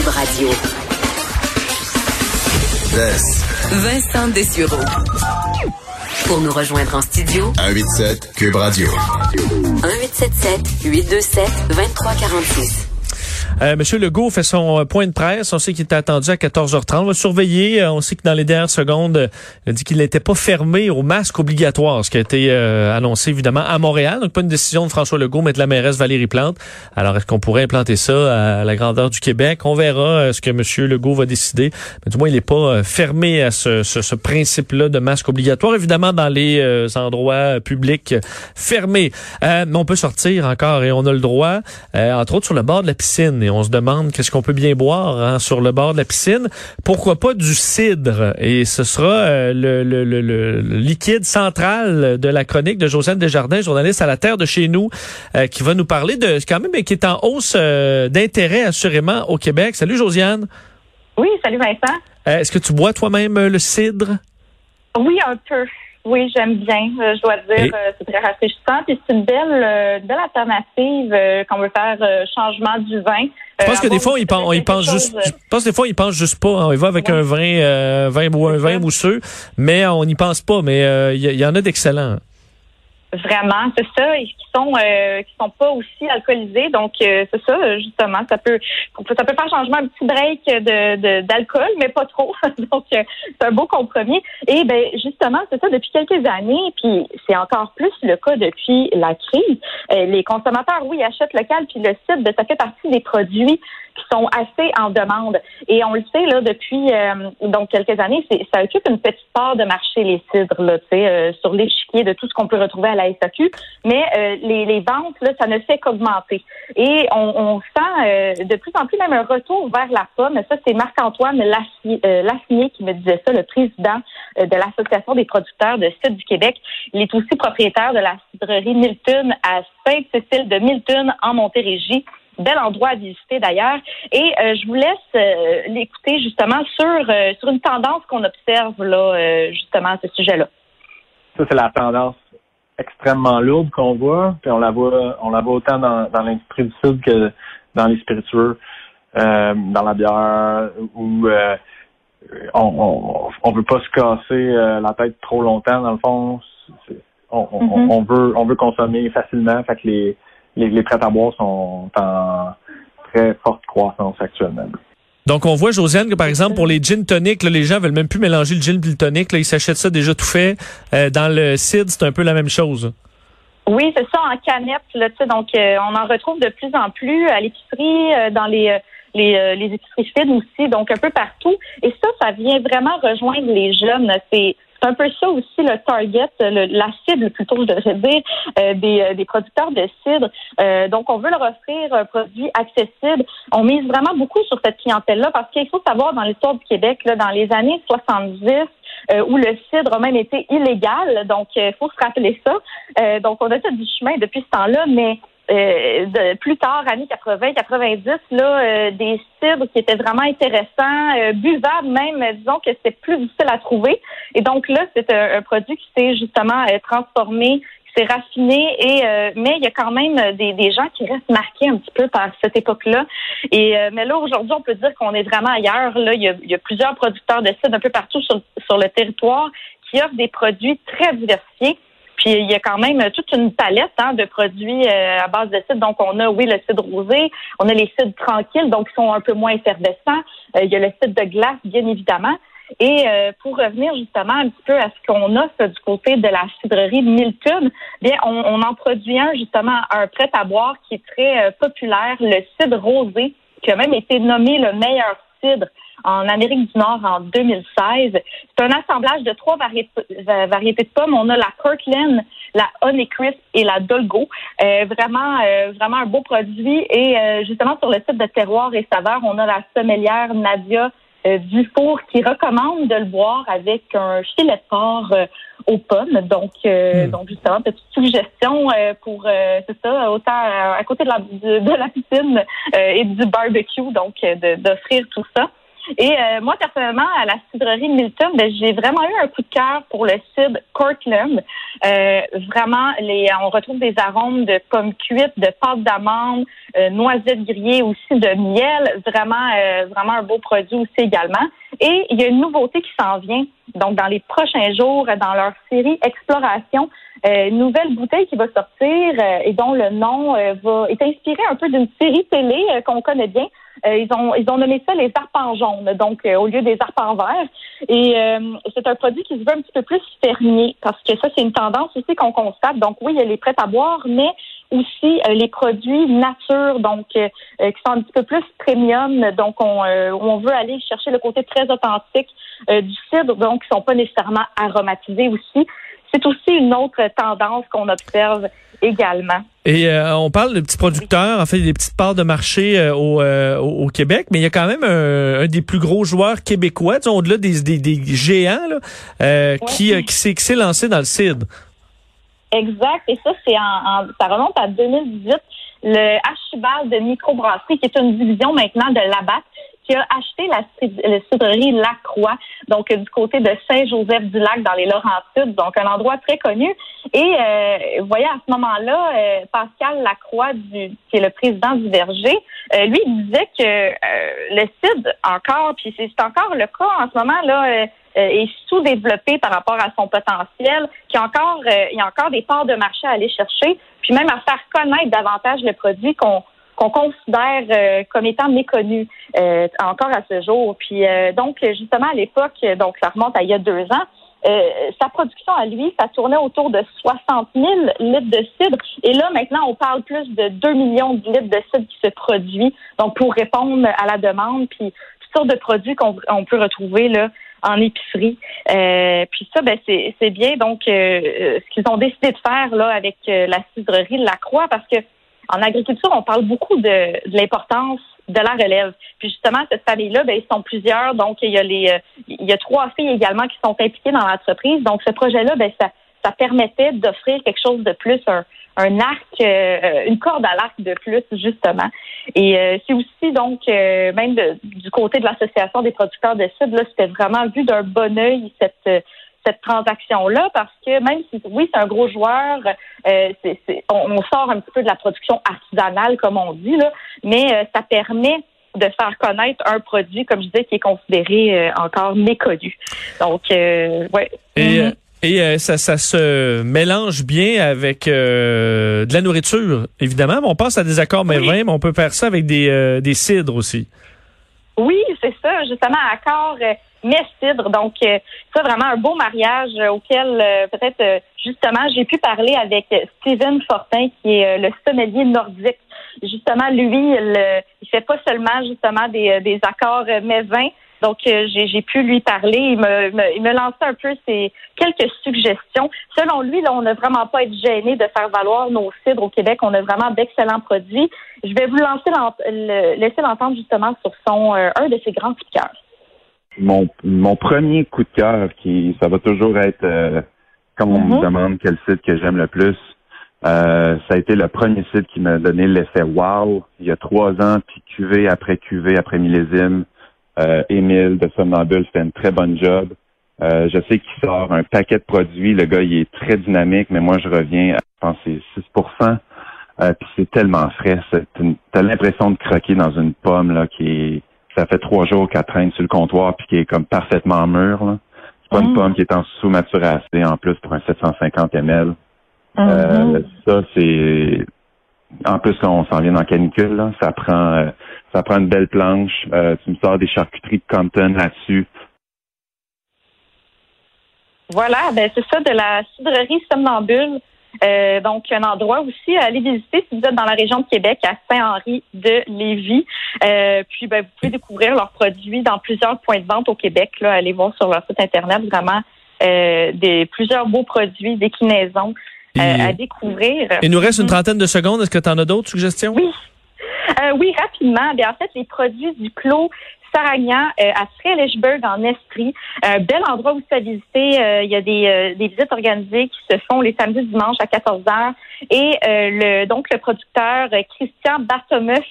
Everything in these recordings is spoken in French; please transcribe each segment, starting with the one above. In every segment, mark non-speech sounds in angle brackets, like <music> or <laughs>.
Cube Radio. Vincent Dessureau. Pour nous rejoindre en studio, 187 Cube Radio. 1877 827 2346. Euh, Monsieur Legault fait son euh, point de presse. On sait qu'il était attendu à 14h30. On va surveiller. Euh, on sait que dans les dernières secondes, il a dit qu'il n'était pas fermé au masque obligatoire, ce qui a été annoncé évidemment à Montréal. Donc pas une décision de François Legault, mais de la mairesse Valérie Plante. Alors est-ce qu'on pourrait implanter ça à la grandeur du Québec? On verra ce que Monsieur Legault va décider. Mais du moins, il n'est pas fermé à ce, ce, ce principe-là de masque obligatoire. Évidemment, dans les endroits publics fermés, mais on peut sortir encore et on a le droit, entre autres sur le bord de la piscine on se demande qu'est-ce qu'on peut bien boire hein, sur le bord de la piscine. Pourquoi pas du cidre? Et ce sera euh, le, le, le, liquide central de la chronique de Josiane Desjardins, journaliste à la Terre de chez nous, euh, qui va nous parler de quand même qui est en hausse euh, d'intérêt assurément au Québec. Salut Josiane. Oui, salut Vincent. Est-ce que tu bois toi-même le cidre? Oui, un peu. Oui, j'aime bien. Euh, je dois dire, euh, c'est très rafraîchissant. Puis c'est une belle, euh, belle alternative quand on veut faire changement du vin. Je pense que des fois, ils pensent, juste. Je pense des fois, ils pensent juste pas. On y va avec un vin, vin ou un vin mousseux, mais on n'y pense pas. Mais il y, en a d'excellents. Vraiment, c'est ça, et qui sont euh, qui sont pas aussi alcoolisés. Donc euh, c'est ça, justement, ça peut ça peut faire changement un petit break de d'alcool, mais pas trop. <laughs> Donc euh, c'est un beau compromis. Et ben justement, c'est ça depuis quelques années, puis c'est encore plus le cas depuis la crise. les consommateurs, oui, achètent local, puis le site, ben, ça fait partie des produits sont assez en demande. Et on le sait là depuis euh, donc quelques années, ça occupe une petite part de marché les cidres là, euh, sur l'échiquier de tout ce qu'on peut retrouver à la SAQ. Mais euh, les, les, ventes là, ça ne fait qu'augmenter. Et on, on sent de plus en plus même un retour vers la pomme. Ça, c'est Marc-Antoine Lassinier qui me disait ça, le président de l'Association des producteurs de cidre du Québec. Il est aussi propriétaire de la cidrerie Milton à Sainte-Cécile de Milton en Montérégie bel endroit à visiter d'ailleurs. Et euh, je vous laisse euh, l'écouter justement sur, euh, sur une tendance qu'on observe là, justement à ce sujet-là. Ça, c'est la tendance extrêmement lourde qu'on voit. Puis on la voit, on la voit autant dans, dans l'industrie du sud que dans les spiritueux, dans la bière, où on, on, veut pas se casser la tête trop longtemps, dans le fond. On, mm-hmm. on, veut on veut consommer facilement. Fait que les les, les prêts à boire sont en très forte croissance actuellement. Donc, on voit, Josiane, que par exemple, pour les gin toniques, les gens veulent même plus mélanger le gin et le tonic. Là, ils s'achètent ça déjà tout fait. Euh, dans le CID, c'est un peu la même chose. Oui, c'est ça, en canette. Là, donc, euh, on en retrouve de plus en plus à l'épicerie, euh, dans les, les, les épiceries fines aussi, donc un peu partout. Et ça, ça vient vraiment rejoindre les jeunes. C'est c'est un peu ça aussi le target, la cible plutôt, je devrais dire, euh, des, euh, des, producteurs de cidre. Euh, donc, on veut leur offrir un produit accessible. On mise vraiment beaucoup sur cette clientèle-là parce qu'il faut savoir dans l'histoire du Québec, là, dans les années 70, où le cidre a même été illégal. Donc, il faut se rappeler ça. donc, on a fait du chemin depuis ce temps-là, mais euh, de, plus tard, années 80, 90, là, euh, des cidres qui étaient vraiment intéressants, euh, buvables même, disons que c'est plus difficile à trouver. Et donc là, c'est un, produit qui s'est justement transformé, qui s'est raffiné, et mais il y a quand même des, des, gens qui restent marqués un petit peu par cette époque-là. Et mais là, aujourd'hui, on peut dire qu'on est vraiment ailleurs. Là, il y a, plusieurs producteurs de cidre un peu partout sur, sur le territoire qui offrent des produits très diversifiés. Puis il y a quand même toute une palette hein, de produits euh, à base de cidre. Donc on a, oui, le cidre rosé, on a les cidres tranquilles, donc qui sont un peu moins effervescents. Euh, il y a le cidre de glace, bien évidemment. Et euh, pour revenir justement un petit peu à ce qu'on a du côté de la cidrerie Milton, bien on, on, en produit un justement un prêt à boire qui est très populaire, le cidre rosé, qui a même été nommé le meilleur cidre en Amérique du Nord en 2016. C'est un assemblage de trois variétés, de pommes. On a la Kirkland, la Honeycrisp et la Dolgo. vraiment, vraiment un beau produit. Et justement, sur le site de Terroir et Saveur, on a la sommelière Nadia euh, Dufour qui recommande de le boire avec un filet de porc euh, aux pommes. Donc, euh, hmm. donc justement, petite suggestion pour c'est ça, autant à côté de la de, la piscine et du barbecue, donc d'offrir tout ça. Et euh, moi, personnellement, à la cidrerie Milton, ben, j'ai vraiment eu un coup de cœur pour le cidre Cortland. Euh, vraiment, les, on retrouve des arômes de pommes cuites, de pâte d'amande, euh, noisettes grillées, aussi de miel. Vraiment, euh, vraiment un beau produit aussi également. Et il y a une nouveauté qui s'en vient. Donc, dans les prochains jours, dans leur série Exploration, une nouvelle bouteille qui va sortir et dont le nom va est inspiré un peu d'une série télé qu'on connaît bien. Euh, ils ont ils ont nommé ça les arpents jaunes, donc euh, au lieu des arpents verts. Et euh, c'est un produit qui se veut un petit peu plus fermier, parce que ça c'est une tendance aussi qu'on constate. Donc oui, il y a les prêts à boire, mais aussi les produits nature, donc qui sont un petit peu plus premium. Donc on on veut aller chercher le côté très authentique du cidre, donc qui sont pas nécessairement aromatisés aussi. C'est aussi une autre tendance qu'on observe également. Et euh, on parle de petits producteurs, en fait, des petites parts de marché euh, euh, au, Québec, mais il y a quand même un, des plus gros joueurs québécois, au-delà des, des, des, géants, là, qui, qui s'est lancé dans le CID. Exact, et ça, c'est en, ça remonte à 2018. Le Archibald de microbrasserie, qui est une division maintenant de Labatt, qui a acheté la, cidrerie Lacroix, donc du côté de Saint-Joseph-du-Lac dans les Laurentides, donc un endroit très connu. Et euh, vous voyez, à ce moment-là, euh, Pascal Lacroix, du, qui est le président du Verger, euh, lui, disait que le cidre, encore, puis c'est encore le cas en ce moment, là, est sous-développé par rapport à son potentiel, qu'il y a encore, il y a encore des parts de marché à aller chercher, puis même à faire connaître davantage le produit qu'on qu'on considère euh, comme étant méconnu euh, encore à ce jour. Puis euh, donc justement à l'époque, donc ça remonte à il y a deux ans. sa production à lui, ça tournait autour de 60 000 litres de cidre. Et là, maintenant, on parle plus de 2 millions de litres de cidre qui se produit. Donc, pour répondre à la demande, puis toutes sortes de produits qu'on peut retrouver là en épicerie. puis ça, ben c'est bien. Donc, ce qu'ils ont décidé de faire là avec la cidrerie de la Croix, parce que en agriculture, on parle beaucoup de, l'importance de la relève. Puis justement, cette famille-là, ben, ils sont plusieurs. Donc, il y a les, euh, il y a trois filles également qui sont impliquées dans l'entreprise. Donc, ce projet-là, ben, ça, ça permettait d'offrir quelque chose de plus, un, un arc, euh, une corde à l'arc de plus, justement. Et euh, c'est aussi donc même du côté de l'association des producteurs de cidre, là, c'était vraiment vu d'un bon œil cette cette transaction-là parce que même si oui, c'est un gros joueur, euh, on, sort un petit peu de la production artisanale, comme on dit, là, mais euh, ça permet de faire connaître un produit, comme je disais, qui est considéré euh, encore méconnu. Donc, ouais. Et, mhm. et ça, ça se mélange bien avec de la nourriture, évidemment. On pense à des accords mais mais on peut faire ça avec des, des cidres aussi. Oui, c'est ça, justement, accord mais cidre. Donc, euh, ça, vraiment un beau mariage auquel euh, peut-être euh, justement j'ai pu parler avec Steven Fortin, qui est le sommelier nordique. Justement, lui, il, il fait pas seulement justement des, des accords mais Donc, j'ai pu lui parler. Il me, il me lançait un peu ses quelques suggestions. Selon lui, là, on n'a vraiment pas être gêné de faire valoir nos cidres au Québec. On a vraiment d'excellents produits. Je vais vous lancer laisser l'entendre justement sur son un de ses grands coups de cœur mon, mon premier coup de cœur, qui ça va toujours être euh, comme on me mhm. demande quel site que j'aime le plus, euh, ça a été le premier site qui m'a donné l'effet wow. Il y a trois ans, puis QV après QV après millésime. Euh, Émile de Somnambule fait une très bonne job. Euh, je sais qu'il sort un paquet de produits. Le gars, il est très dynamique, mais moi, je reviens à, je pense, c'est 6% euh, Puis c'est tellement frais. T'as l'impression de croquer dans une pomme là qui est ça fait trois jours qu'elle traîne sur le comptoir puis qui est comme parfaitement mûre. C'est pas une mm. pomme qui est en sous-maturacé en plus pour un 750 ml. Euh, mm-hmm. ça, c'est en plus on s'en vient dans canicule, ça prend euh, ça prend une belle planche. Euh, tu me sors des charcuteries de Compton là-dessus. Voilà, ben c'est ça, de la cidrerie somnambule. Euh, donc, un endroit aussi à aller visiter si vous êtes dans la région de Québec, à Saint-Henri de Lévis. Puis, ben, vous pouvez découvrir leurs produits dans plusieurs points de vente au Québec. Là, allez voir sur leur site internet vraiment des plusieurs beaux produits, déclinaisons à découvrir. Il nous reste une mhm. trentaine de secondes. Est-ce que tu en as d'autres suggestions? Oui. oui, rapidement. Bien, en fait, les produits du clos Saragnan euh, à Frelichburg en Estrie. Un bel endroit où à visiter. Euh, il y a des, euh, des, visites organisées qui se font les samedis dimanches à 14 h Et le, donc le producteur Christian Bartomeuf,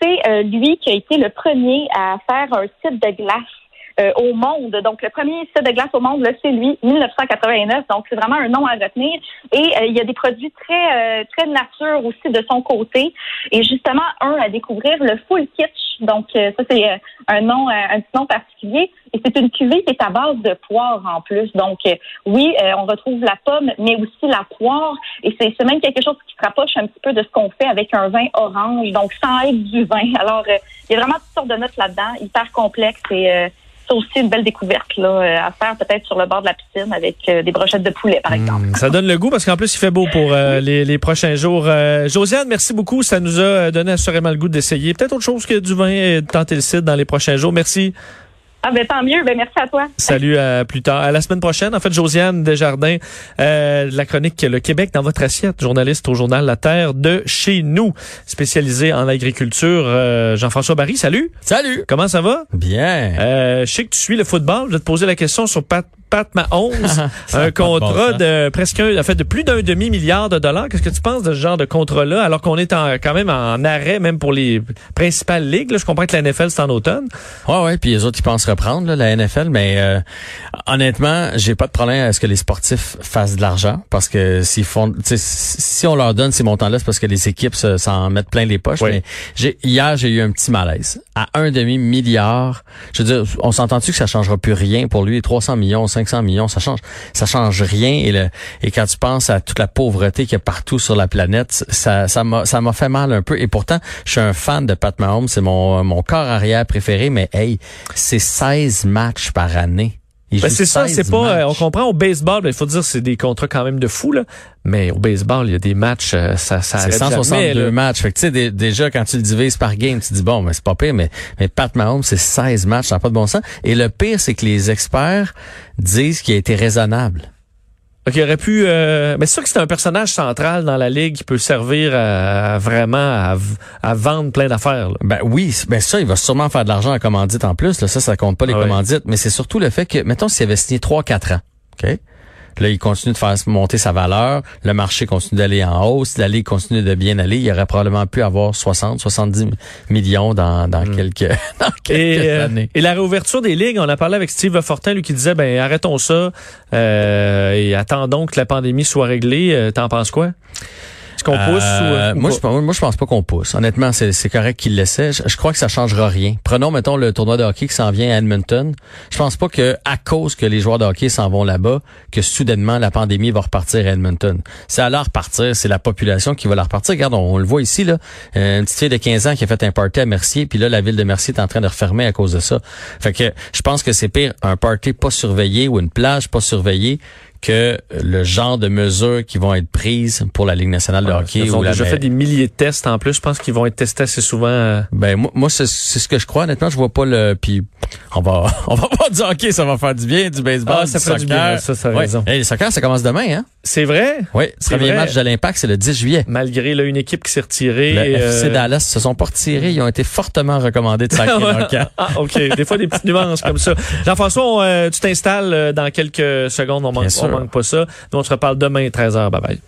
c'est lui qui a été le premier à faire un site de glace euh, au monde. Donc, le premier site de glace au monde, c'est lui, 1989. Donc, c'est vraiment un nom à retenir. Et euh, il y a des produits très euh, très nature aussi de son côté. Et justement, un à découvrir, le Full Kitsch. Donc, ça, c'est un nom, un petit nom particulier. Et c'est une cuvée qui est à base de poire en plus. Donc, oui, on retrouve la pomme, mais aussi la poire. Et c'est même quelque chose qui se rapproche un petit peu de ce qu'on fait avec un vin orange. Donc, sans être du vin. Alors, il y a vraiment toutes sortes de notes là-dedans, hyper complexe et c'est aussi une belle découverte là, euh, à faire peut-être sur le bord de la piscine avec euh, des brochettes de poulet, par hmm, exemple. ça donne le goût parce qu'en plus, il fait beau pour euh, les, prochains jours. Josiane, merci beaucoup. Ça nous a donné assurément le goût d'essayer. Peut-être autre chose que du vin et de tenter le site dans les prochains jours. Merci. Ah ben tant mieux, ben merci à toi. Salut à plus tard. À la semaine prochaine, en fait, Josiane Desjardins, euh, la chronique Le Québec dans votre assiette, journaliste au journal La Terre de chez nous, spécialisé en agriculture. Euh, Jean-François Barry, salut. Salut. Comment ça va? Bien. Euh, je sais que tu suis le football. Je vais te poser la question sur Pat Pat Mahomes, <laughs> un contrat de presque un, en fait, de plus d'un demi-milliard de dollars. Qu'est-ce que tu penses de ce genre de contrat-là, alors qu'on est en, quand même en arrêt, même pour les principales ligues? Là, je comprends que la NFL, c'est en automne. Ouais, ouais, puis les autres, ils pensent reprendre là, la NFL, mais euh, honnêtement, j'ai pas de problème à ce que les sportifs fassent de l'argent, parce que s'ils font, si on leur donne ces montants-là, c'est parce que les équipes s'en mettent plein les poches. Mais j'ai, hier, j'ai eu un petit malaise. À un demi-milliard, je veux dire, on s'entend-tu que ça changera plus rien pour lui? 300 millions, 500 millions, ça change, ça change rien. Et, le, et quand tu penses à toute la pauvreté qu'il y a partout sur la planète, ça, ça m'a, ça m'a fait mal un peu. Et pourtant, je suis un fan de Pat Mahomes, c'est mon, mon corps arrière préféré. Mais hey, c'est 16 matchs par année. Ben c'est ça, c'est pas. Euh, on comprend au baseball, ben, il faut dire c'est des contrats quand même de fou là. Mais au baseball, il y a des matchs, euh, ça, ça C'est 162 matchs. Fait que tu sais, déjà quand tu le divises par game, tu dis bon, mais c'est pas pire. Mais mais Pat Mahomes, c'est 16 matchs, ça n'a pas de bon sens. Et le pire, c'est que les experts disent qu'il a été raisonnable. Donc, il aurait pu. Euh, mais c'est sûr que c'est un personnage central dans la ligue qui peut servir à, vraiment à, vendre plein d'affaires. Ben oui, ben ça, il va sûrement faire de l'argent en commandite en plus. Là, ça, ça compte pas les commandites, mais c'est surtout le fait que, mettons, s'il avait signé 3-4 ans, ok, Là, il continue de faire monter sa valeur. Le marché continue d'aller en hausse. La Ligue continue de bien aller. Il aurait probablement pu avoir 60, 70 millions dans, dans hmm. quelques, <laughs> dans quelques euh, années. Et la réouverture des ligues, on a parlé avec Steve Fortin, lui qui disait, ben arrêtons ça euh, et attendons que la pandémie soit réglée. Euh, t'en penses quoi? Qu'on pousse euh, moi, je, moi, je pense pas qu'on pousse. Honnêtement, c'est correct qu'il laissait. Je, je, crois que ça changera rien. Prenons, mettons, le tournoi de hockey qui s'en vient à Edmonton. Je pense pas que à cause que les joueurs de hockey s'en vont là-bas, que soudainement la pandémie va repartir à Edmonton. C'est à leur repartir, c'est la population qui va la repartir. Regarde, on, le voit ici, là. Euh, une petite fille de 15 ans qui a fait un party à Mercier, puis là, la ville de Mercier est en train de refermer à cause de ça. Fait que je pense que c'est pire un party pas surveillé ou une plage pas surveillée que le genre de mesures qui vont être prises pour la Ligue nationale de hockey. Ils ont déjà fait des milliers de tests en plus. Je pense qu'ils vont être testés assez souvent. Euh. Ben moi, moi c'est ce que je crois. Honnêtement, je vois pas le. Puis on va <laughs> on va pas dire hockey, ça va faire du bien, du baseball, ah, ça du fait Du bien, ça, ça raison. le soccer, ça commence demain, hein? C'est vrai? Oui. Premier match de l'Impact, c'est le 10 juillet. Malgré là, une équipe qui s'est retirée. Le FC euh, Dallas se sont pas retirés. Ils ont été fortement recommandés de sacrer <laughs> Ah ok. Des fois des petites nuances comme ça. Jean-François, euh, tu t'installes dans quelques secondes. On manque, on manque pas ça on se reparle demain, 13h. Bye bye.